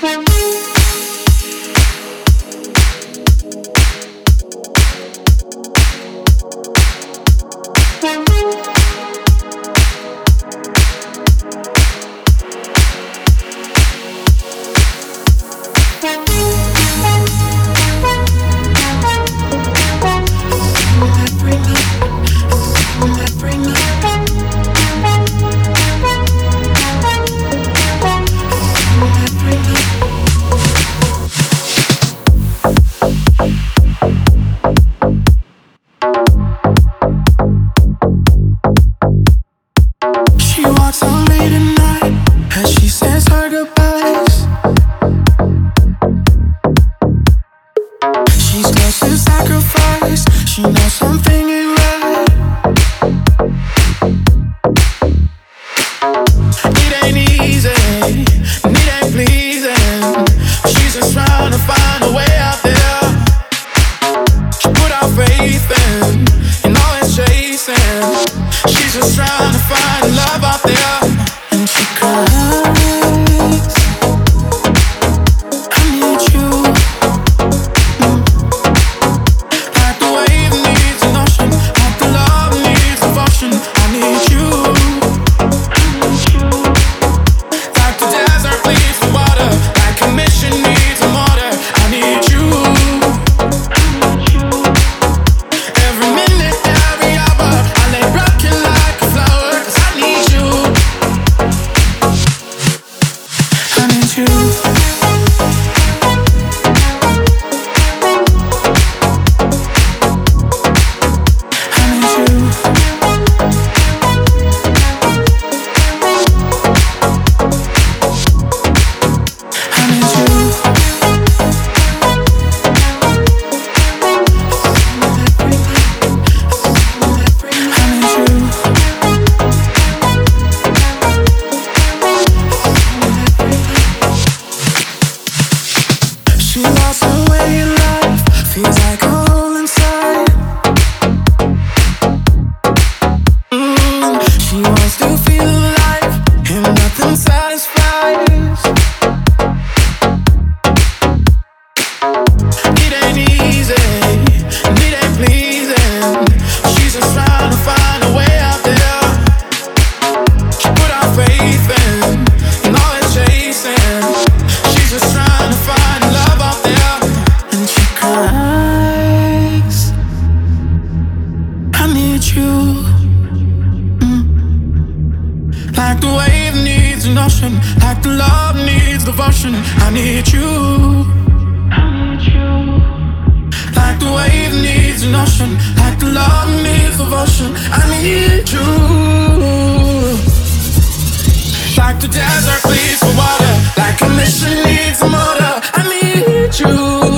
Bye. she knows something right. It ain't easy, it ain't. She's just trying to find a way out there. She put our faith in, and. She's just trying to find. Seems Like the wave needs an ocean, like the love needs devotion. I need you. I need you. Like the wave needs an ocean, like the love needs devotion. I need you. Like the desert pleads for water, like a mission needs a motor. I need you.